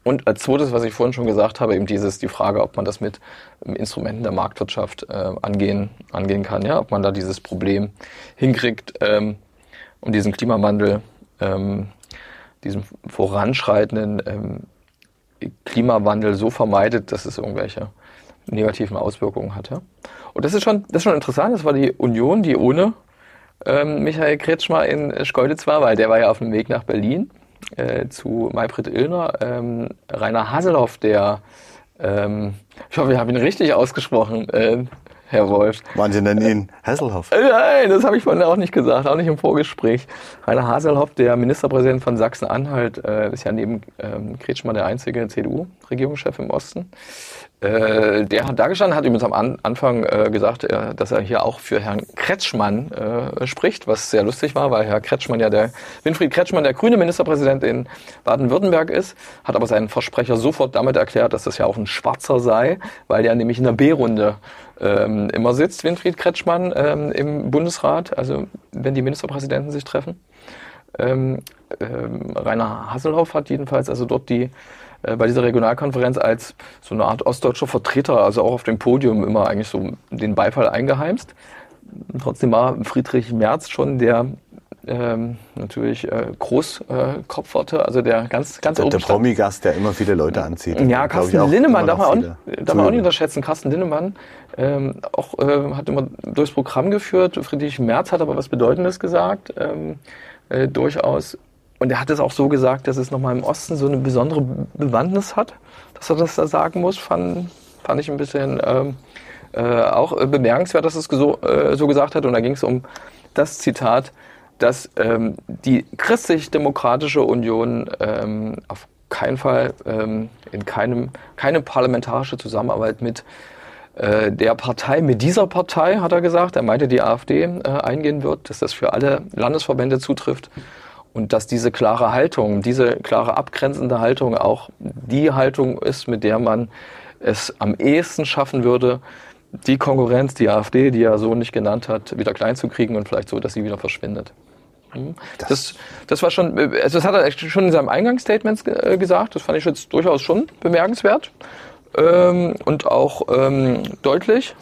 Und als zweites, was ich vorhin schon gesagt habe, eben dieses, die Frage, ob man das mit ähm, Instrumenten der Marktwirtschaft äh, angehen, angehen kann, ja, ob man da dieses Problem hinkriegt, ähm, um diesen Klimawandel, ähm, diesen voranschreitenden ähm, Klimawandel so vermeidet, dass es irgendwelche negativen Auswirkungen hat. Ja? Und das ist schon, das ist schon interessant. Das war die Union, die ohne ähm, Michael Kretschmer in Schkeuditz war, weil der war ja auf dem Weg nach Berlin äh, zu Maybrit Illner, ähm, Rainer Haselhoff, der, ähm, ich hoffe, ich habe ihn richtig ausgesprochen, äh, Herr Wolf. Manche nennen ihn Hasselhoff. Äh, nein, das habe ich vorhin auch nicht gesagt, auch nicht im Vorgespräch. Rainer Haselhoff, der Ministerpräsident von Sachsen-Anhalt, äh, ist ja neben ähm, Kretschmann der einzige CDU, Regierungschef im Osten. Äh, der hat da gestanden, hat übrigens am An Anfang äh, gesagt, äh, dass er hier auch für Herrn Kretschmann äh, spricht, was sehr lustig war, weil Herr Kretschmann ja der, Winfried Kretschmann, der grüne Ministerpräsident in Baden-Württemberg ist, hat aber seinen Versprecher sofort damit erklärt, dass das ja auch ein Schwarzer sei, weil der nämlich in der B-Runde ähm, immer sitzt, Winfried Kretschmann ähm, im Bundesrat, also wenn die Ministerpräsidenten sich treffen. Ähm, ähm, Rainer Hasselhoff hat jedenfalls also dort die bei dieser Regionalkonferenz als so eine Art ostdeutscher Vertreter, also auch auf dem Podium immer eigentlich so den Beifall eingeheimst. Trotzdem war Friedrich Merz schon der ähm, natürlich äh, Großkopf äh, also der ganz ganz der, der Promi-Gast, der immer viele Leute anzieht. Ja, Carsten Linnemann darf man, auch, darf man auch nicht unterschätzen. Carsten Linnemann ähm, auch äh, hat immer durchs Programm geführt. Friedrich Merz hat aber was Bedeutendes gesagt, ähm, äh, durchaus und er hat es auch so gesagt, dass es nochmal im Osten so eine besondere Bewandtnis hat, dass er das da sagen muss, fand, fand ich ein bisschen ähm, äh, auch bemerkenswert, dass er es so, äh, so gesagt hat. Und da ging es um das Zitat, dass ähm, die christlich-demokratische Union ähm, auf keinen Fall ähm, in keinem, keine parlamentarische Zusammenarbeit mit äh, der Partei, mit dieser Partei, hat er gesagt, er meinte die AfD, äh, eingehen wird, dass das für alle Landesverbände zutrifft und dass diese klare Haltung, diese klare abgrenzende Haltung auch die Haltung ist, mit der man es am ehesten schaffen würde, die Konkurrenz, die AfD, die er so nicht genannt hat, wieder klein zu kriegen und vielleicht so, dass sie wieder verschwindet. Hm? Das, das, das war schon, also das hat er schon in seinem Eingangsstatement äh, gesagt, das fand ich jetzt durchaus schon bemerkenswert ähm, und auch ähm, deutlich.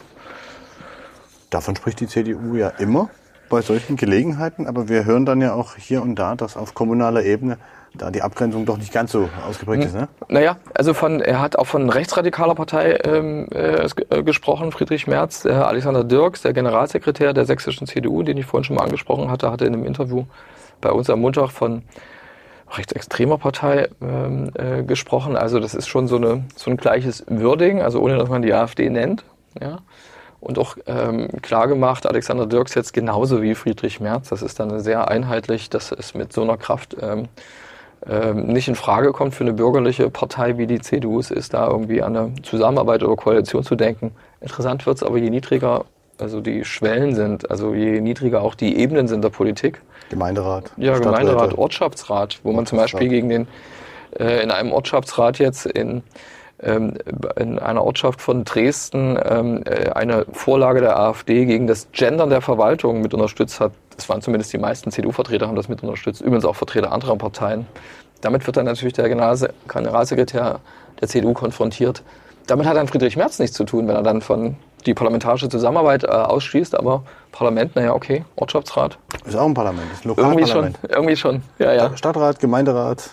Davon spricht die CDU ja immer bei solchen Gelegenheiten, aber wir hören dann ja auch hier und da, dass auf kommunaler Ebene da die Abgrenzung doch nicht ganz so ausgeprägt ist. Ne? Naja, also von, er hat auch von rechtsradikaler Partei ähm, äh, äh, gesprochen, Friedrich Merz, der Alexander Dirks, der Generalsekretär der sächsischen CDU, den ich vorhin schon mal angesprochen hatte, hatte in einem Interview bei uns am Montag von rechtsextremer Partei ähm, äh, gesprochen. Also das ist schon so, eine, so ein gleiches Würdigen, also ohne dass man die AfD nennt. Ja und auch ähm, klar gemacht, Alexander Dirks jetzt genauso wie Friedrich Merz. Das ist dann sehr einheitlich, dass es mit so einer Kraft ähm, ähm, nicht in Frage kommt für eine bürgerliche Partei wie die CDU es ist, da irgendwie an eine Zusammenarbeit oder Koalition zu denken. Interessant wird es aber, je niedriger also die Schwellen sind, also je niedriger auch die Ebenen sind der Politik. Gemeinderat. Ja, Gemeinderat, Ortschaftsrat, wo man zum Beispiel gegen den äh, in einem Ortschaftsrat jetzt in in einer Ortschaft von Dresden ähm, äh, eine Vorlage der AfD gegen das Gendern der Verwaltung mit unterstützt hat. Das waren zumindest die meisten CDU-Vertreter, haben das mit unterstützt, übrigens auch Vertreter anderer Parteien. Damit wird dann natürlich der Generalsekretär der CDU konfrontiert. Damit hat dann Friedrich Merz nichts zu tun, wenn er dann von die parlamentarische Zusammenarbeit äh, ausschließt, aber Parlament, naja, okay, Ortschaftsrat. Ist auch ein Parlament, ist ein Lokalparlament. Irgendwie schon, irgendwie schon, ja, ja. Stadtrat, Gemeinderat.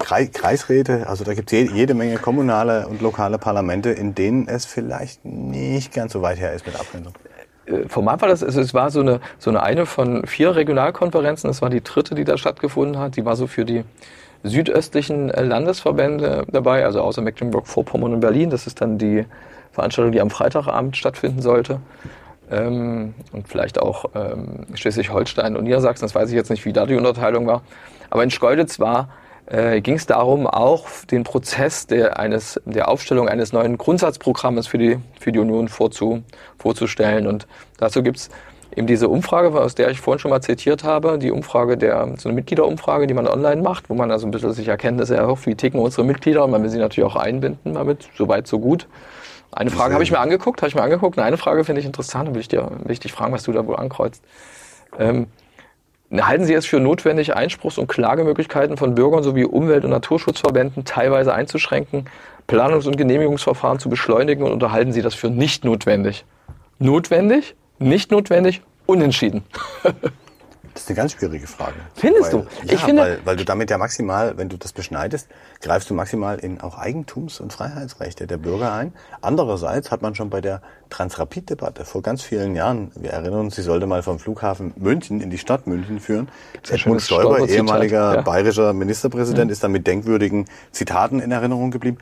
Kreisräte, also da gibt es jede Menge kommunale und lokale Parlamente, in denen es vielleicht nicht ganz so weit her ist mit Abgrenzung. Formal war das, es war so eine, so eine eine von vier Regionalkonferenzen, das war die dritte, die da stattgefunden hat, die war so für die südöstlichen äh, Landesverbände dabei, also außer Mecklenburg-Vorpommern und Berlin, das ist dann die Veranstaltung, die am Freitagabend stattfinden sollte. Ähm, und vielleicht auch ähm, Schleswig-Holstein und Niedersachsen, das weiß ich jetzt nicht, wie da die Unterteilung war. Aber in Schkeuditz war äh, ging es darum, auch den Prozess der, eines, der Aufstellung eines neuen Grundsatzprogrammes für die, für die Union vorzu, vorzustellen. Und dazu gibt's eben diese Umfrage, aus der ich vorhin schon mal zitiert habe, die Umfrage der, so eine Mitgliederumfrage, die man online macht, wo man also ein bisschen sich Erkenntnisse erhofft, wie ticken unsere Mitglieder und man will sie natürlich auch einbinden damit, so weit, so gut. Eine Frage habe ich mir angeguckt, habe ich mir angeguckt. eine Frage finde ich interessant, da will ich dir, will ich dich fragen, was du da wohl ankreuzt. Ähm, Halten Sie es für notwendig, Einspruchs- und Klagemöglichkeiten von Bürgern sowie Umwelt- und Naturschutzverbänden teilweise einzuschränken, Planungs- und Genehmigungsverfahren zu beschleunigen und unterhalten Sie das für nicht notwendig? Notwendig, nicht notwendig, unentschieden. Das ist eine ganz schwierige Frage. Findest weil, du? Ja, ich finde, weil, weil du damit ja maximal, wenn du das beschneidest, greifst du maximal in auch Eigentums- und Freiheitsrechte der Bürger ein. Andererseits hat man schon bei der Transrapid-Debatte vor ganz vielen Jahren, wir erinnern uns, sie sollte mal vom Flughafen München in die Stadt München führen. Edmund Stoiber, ehemaliger ja. bayerischer Ministerpräsident, mhm. ist dann mit denkwürdigen Zitaten in Erinnerung geblieben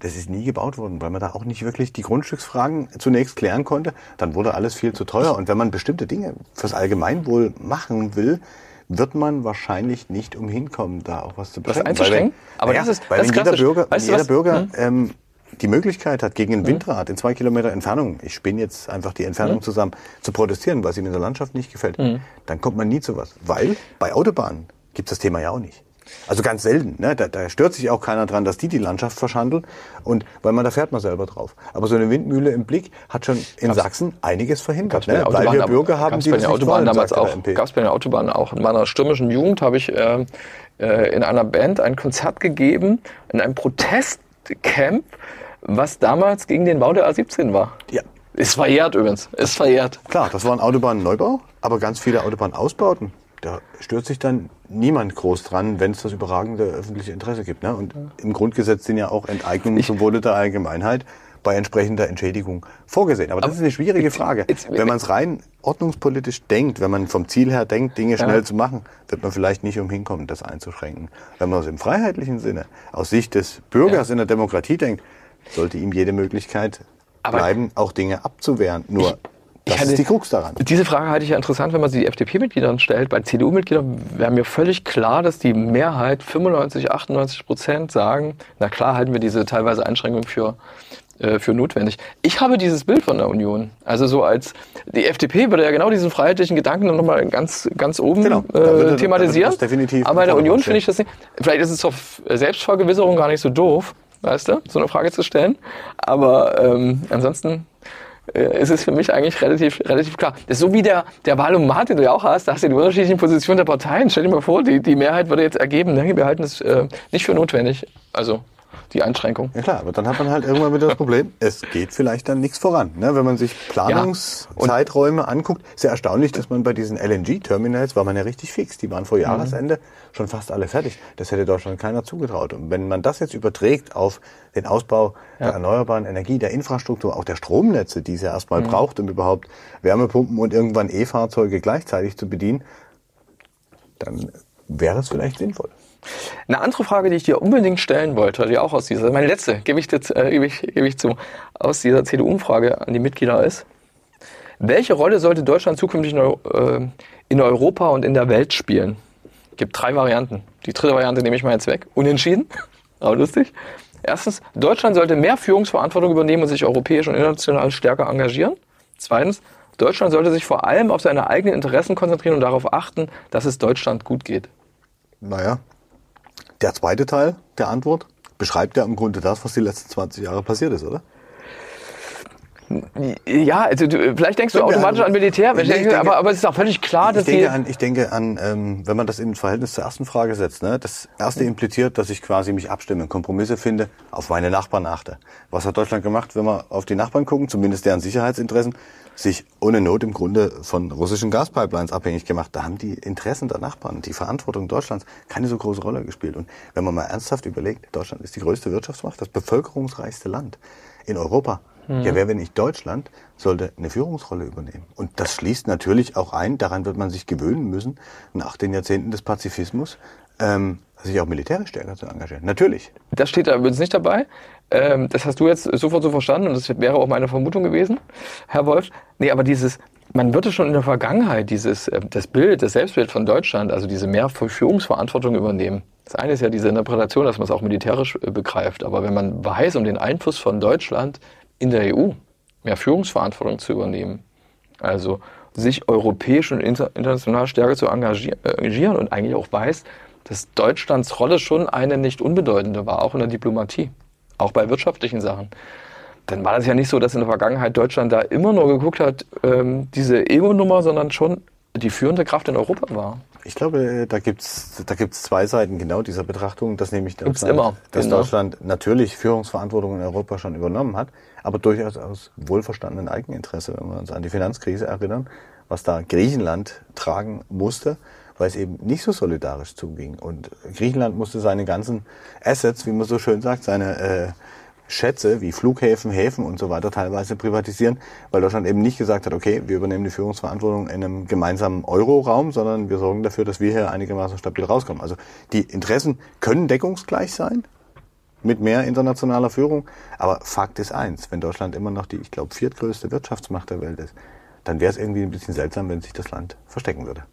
das ist nie gebaut worden, weil man da auch nicht wirklich die Grundstücksfragen zunächst klären konnte. Dann wurde alles viel zu teuer. Und wenn man bestimmte Dinge fürs Allgemeinwohl machen will, wird man wahrscheinlich nicht umhin kommen, da auch was zu Was beschränken. einzuschränken? Aber Aber ja, das ist- weil das wenn ist jeder klassisch. Bürger, wenn Weißt du jeder? Bürger Hm? ähm, die Möglichkeit hat, gegen ein Windrad in zwei Kilometer Entfernung, ich spinne jetzt einfach die Entfernung Hm? zusammen, zu protestieren, was ihm in der Landschaft nicht gefällt, dann kommt man nie zu was. Weil bei Autobahnen gibt es das Thema ja auch nicht. Also ganz selten. Ne? Da, da stört sich auch keiner dran, dass die die Landschaft verschandeln. Und weil man da fährt man selber drauf. Aber so eine Windmühle im Blick hat schon in Sachsen einiges verhindert. Gab's Ne? Weil wir Bürger haben, gab's die das nicht Autobahnen wollen, damals auch. Gab es bei den Autobahnen auch. In meiner stürmischen Jugend habe ich äh, äh, in einer Band ein Konzert gegeben, in einem Protestcamp, was damals gegen den Bau der A17 war. Ja. Ist verjährt übrigens. Ist verjährt. Klar, das war ein Autobahnneubau, aber ganz viele Autobahnausbauten. Da stört sich dann niemand groß dran, wenn es das überragende öffentliche Interesse gibt. Ne? Und im Grundgesetz sind ja auch Enteignungen zum Wohle der Allgemeinheit bei entsprechender Entschädigung vorgesehen. Aber das ist eine schwierige Frage. Wenn man es rein ordnungspolitisch denkt, wenn man vom Ziel her denkt, Dinge schnell zu machen, wird man vielleicht nicht umhin kommen, das einzuschränken. Wenn man es im freiheitlichen Sinne, aus Sicht des Bürgers in der Demokratie denkt, sollte ihm jede Möglichkeit Aber- bleiben, auch Dinge abzuwehren. Nur, das hatte- ist die Krux daran. Diese Frage halte ich ja interessant, wenn man sie FDP-Mitgliedern stellt. Bei CDU-Mitgliedern wäre mir völlig klar, dass die Mehrheit, 95, 98 Prozent, sagen, na klar halten wir diese teilweise Einschränkung für, äh, für notwendig. Ich habe dieses Bild von der Union. Also so als, die FDP würde ja genau diesen freiheitlichen Gedanken nochmal ganz, ganz oben Genau, äh, thematisieren. definitiv Aber bei der Union finde ich das nicht, vielleicht ist es zur Selbstvergewisserung gar nicht so doof, weißt du, so eine Frage zu stellen. Aber ähm, ansonsten äh, es ist für mich eigentlich relativ, relativ klar. Das ist so wie der, der Wahlomat, den du ja auch hast, da hast du die unterschiedlichen Positionen der Parteien. Stell dir mal vor, die, die Mehrheit würde jetzt ergeben, ne, wir halten es äh, nicht für notwendig. Also die Einschränkung. Ja klar, aber dann hat man halt irgendwann wieder das Problem, es geht vielleicht dann nichts voran. Ne? Wenn man sich Planungszeiträume anguckt, ist ja erstaunlich, dass man bei diesen LNG-Terminals war man ja richtig fix. Die waren vor Mhm. Jahresende schon fast alle fertig. Das hätte Deutschland keiner zugetraut. Und wenn man das jetzt überträgt auf den Ausbau der erneuerbaren Energie, der Infrastruktur, auch der Stromnetze, die es ja Mhm. erstmal braucht, um überhaupt Wärmepumpen und irgendwann E-Fahrzeuge gleichzeitig zu bedienen, dann wäre es vielleicht sinnvoll. Eine andere Frage, die ich dir unbedingt stellen wollte, die auch aus dieser, meine letzte, gebe ich, jetzt, äh, gebe ich, gebe ich zu, aus dieser CDU-Umfrage an die Mitglieder ist, welche Rolle sollte Deutschland zukünftig in, äh, Europa und in der Welt spielen? Gibt drei Varianten. Die dritte Variante nehme ich mal jetzt weg. Unentschieden, aber lustig. Erstens, Deutschland sollte mehr Führungsverantwortung übernehmen und sich europäisch und international stärker engagieren. Zweitens, Deutschland sollte sich vor allem auf seine eigenen Interessen konzentrieren und darauf achten, dass es Deutschland gut geht. Naja, der zweite Teil der Antwort beschreibt ja im Grunde das, was die letzten 20 Jahre passiert ist, oder? Ja, also du, vielleicht denkst du automatisch an- an Militär, Nee, denke- aber, aber es ist auch völlig klar, dass Ich denke an, ich denke an ähm, wenn man das in Verhältnis zur ersten Frage setzt, ne? das erste impliziert, dass ich quasi mich abstimme, Kompromisse finde, auf meine Nachbarn achte. Was hat Deutschland gemacht, wenn wir auf die Nachbarn gucken, zumindest deren Sicherheitsinteressen, sich ohne Not im Grunde von russischen Gaspipelines abhängig gemacht. Da haben die Interessen der Nachbarn, die Verantwortung Deutschlands keine so große Rolle gespielt. Und wenn man mal ernsthaft überlegt, Deutschland ist die größte Wirtschaftsmacht, das bevölkerungsreichste Land in Europa. Ja, wer, wenn nicht Deutschland, sollte eine Führungsrolle übernehmen. Und das schließt natürlich auch ein, daran wird man sich gewöhnen müssen, nach den Jahrzehnten des Pazifismus, ähm, sich auch militärisch stärker zu engagieren. Natürlich. das steht da übrigens nicht dabei. Ähm, das hast du jetzt sofort so verstanden und das wäre auch meine Vermutung gewesen, Herr Wolf. Nee, aber dieses, man würde schon in der Vergangenheit dieses, äh, das Bild, das Selbstbild von Deutschland, also diese mehr Führungsverantwortung übernehmen. Das eine ist ja diese Interpretation, dass man es auch militärisch äh, begreift. Aber wenn man weiß um den Einfluss von Deutschland in der EU, mehr Führungsverantwortung zu übernehmen, also sich europäisch und inter international stärker zu äh, engagieren und eigentlich auch weiß, dass Deutschlands Rolle schon eine nicht unbedeutende war, auch in der Diplomatie, auch bei wirtschaftlichen Sachen. Dann war das ja nicht so, dass in der Vergangenheit Deutschland da immer nur geguckt hat, ähm, diese Ego-Nummer, sondern schon die führende Kraft in Europa war. Ich glaube, da gibt's da gibt's zwei Seiten genau dieser Betrachtung. Das nämlich Gibt's Deutschland, immer, dass genau. Deutschland natürlich Führungsverantwortung in Europa schon übernommen hat, aber durchaus aus wohlverstandenen Eigeninteresse, wenn wir uns an die Finanzkrise erinnern, was da Griechenland tragen musste, weil es eben nicht so solidarisch zuging. Und Griechenland musste seine ganzen Assets, wie man so schön sagt, seine äh, Schätze wie Flughäfen, Häfen und so weiter teilweise privatisieren, weil Deutschland eben nicht gesagt hat, okay, wir übernehmen die Führungsverantwortung in einem gemeinsamen Euro-Raum, sondern wir sorgen dafür, dass wir hier einigermaßen stabil rauskommen. Also die Interessen können deckungsgleich sein mit mehr internationaler Führung, aber Fakt ist eins, wenn Deutschland immer noch die, ich glaube, viertgrößte Wirtschaftsmacht der Welt ist, dann wäre es irgendwie ein bisschen seltsam, wenn sich das Land verstecken würde.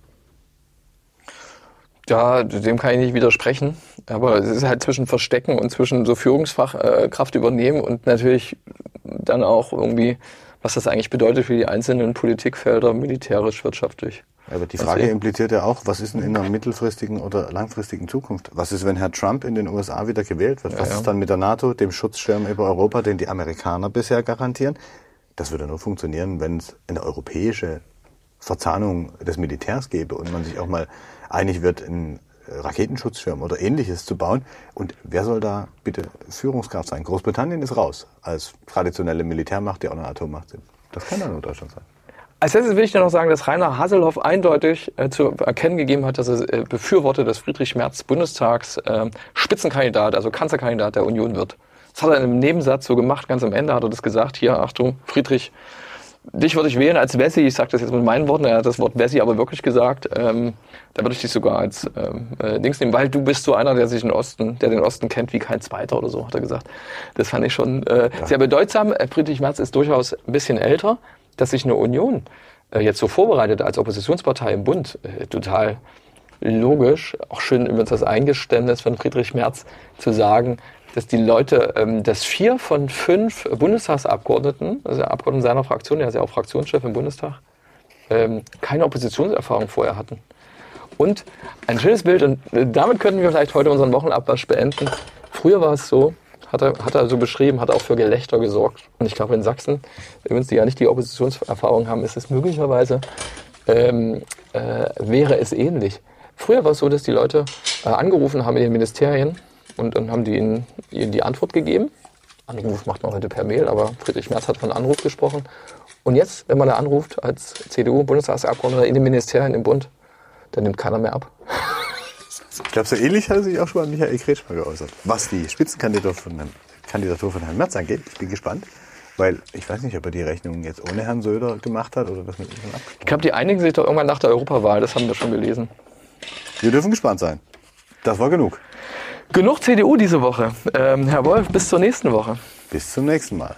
Ja, dem kann ich nicht widersprechen. Aber es ist halt zwischen Verstecken und zwischen so Führungskraft äh, übernehmen und natürlich dann auch irgendwie, was das eigentlich bedeutet für die einzelnen Politikfelder, militärisch, wirtschaftlich. Aber die Frage Deswegen. impliziert ja auch, was ist denn in einer mittelfristigen oder langfristigen Zukunft? Was ist, wenn Herr Trump in den USA wieder gewählt wird? Was ja, ja. ist dann mit der NATO, dem Schutzschirm über Europa, den die Amerikaner bisher garantieren? Das würde nur funktionieren, wenn es eine europäische Verzahnung des Militärs gäbe und man sich auch mal einig wird, einen Raketenschutzschirm oder ähnliches zu bauen. Und wer soll da bitte Führungskraft sein? Großbritannien ist raus als traditionelle Militärmacht, die auch eine Atommacht sind. Das kann dann nur Deutschland sein. Als letztes will ich dir noch sagen, dass Rainer Haselhoff eindeutig äh, zu erkennen gegeben hat, dass er äh, befürwortet, dass Friedrich Merz Bundestags äh, Spitzenkandidat, also Kanzlerkandidat der Union wird. Das hat er in einem Nebensatz so gemacht, ganz am Ende hat er das gesagt. Hier, Achtung, Friedrich, dich würde ich wählen als Wessi. Ich sage das jetzt mit meinen Worten, er hat das Wort Wessi aber wirklich gesagt. Ähm, da würde ich dich sogar als ähm, äh, Dings nehmen, weil du bist so einer, der sich den Osten, der den Osten kennt wie kein Zweiter oder so, hat er gesagt. Das fand ich schon äh, ja. sehr bedeutsam. Äh, Friedrich Merz ist durchaus ein bisschen älter, dass sich eine Union äh, jetzt so vorbereitet als Oppositionspartei im Bund, äh, total logisch. Auch schön übrigens das Eingeständnis von Friedrich Merz zu sagen, dass die Leute, ähm, dass vier von fünf Bundestagsabgeordneten, also Abgeordneten seiner Fraktion, der ist ja auch Fraktionschef im Bundestag, ähm, keine Oppositionserfahrung vorher hatten. Und ein schönes Bild, und äh, damit könnten wir vielleicht heute unseren Wochenabwasch beenden. Früher war es so, hat er, hat er so beschrieben, hat auch für Gelächter gesorgt. Und ich glaube, in Sachsen, übrigens, die ja nicht die Oppositionserfahrung haben, ist es möglicherweise, ähm, äh, wäre es ähnlich. Früher war es so, dass die Leute äh, angerufen haben in den Ministerien und dann haben die ihnen, ihnen die Antwort gegeben. Anruf macht man heute per Mail, aber Friedrich Merz hat von Anruf gesprochen. Und jetzt, wenn man da anruft als CDU-Bundestagsabgeordneter in den Ministerien im Bund, dann nimmt keiner mehr ab. Ich glaube, so ähnlich hat sich auch schon mal Michael Kretschmer geäußert. Was die Spitzenkandidatur von, Kandidatur von Herrn Merz angeht, ich bin gespannt. Weil ich weiß nicht, ob er die Rechnung jetzt ohne Herrn Söder gemacht hat oder das mit ihm Ich glaube, die einigen sich doch irgendwann nach der Europawahl. Das haben wir schon gelesen. Wir dürfen gespannt sein. Das war genug. Genug CDU diese Woche. Ähm, Herr Wolf, bis zur nächsten Woche. Bis zum nächsten Mal.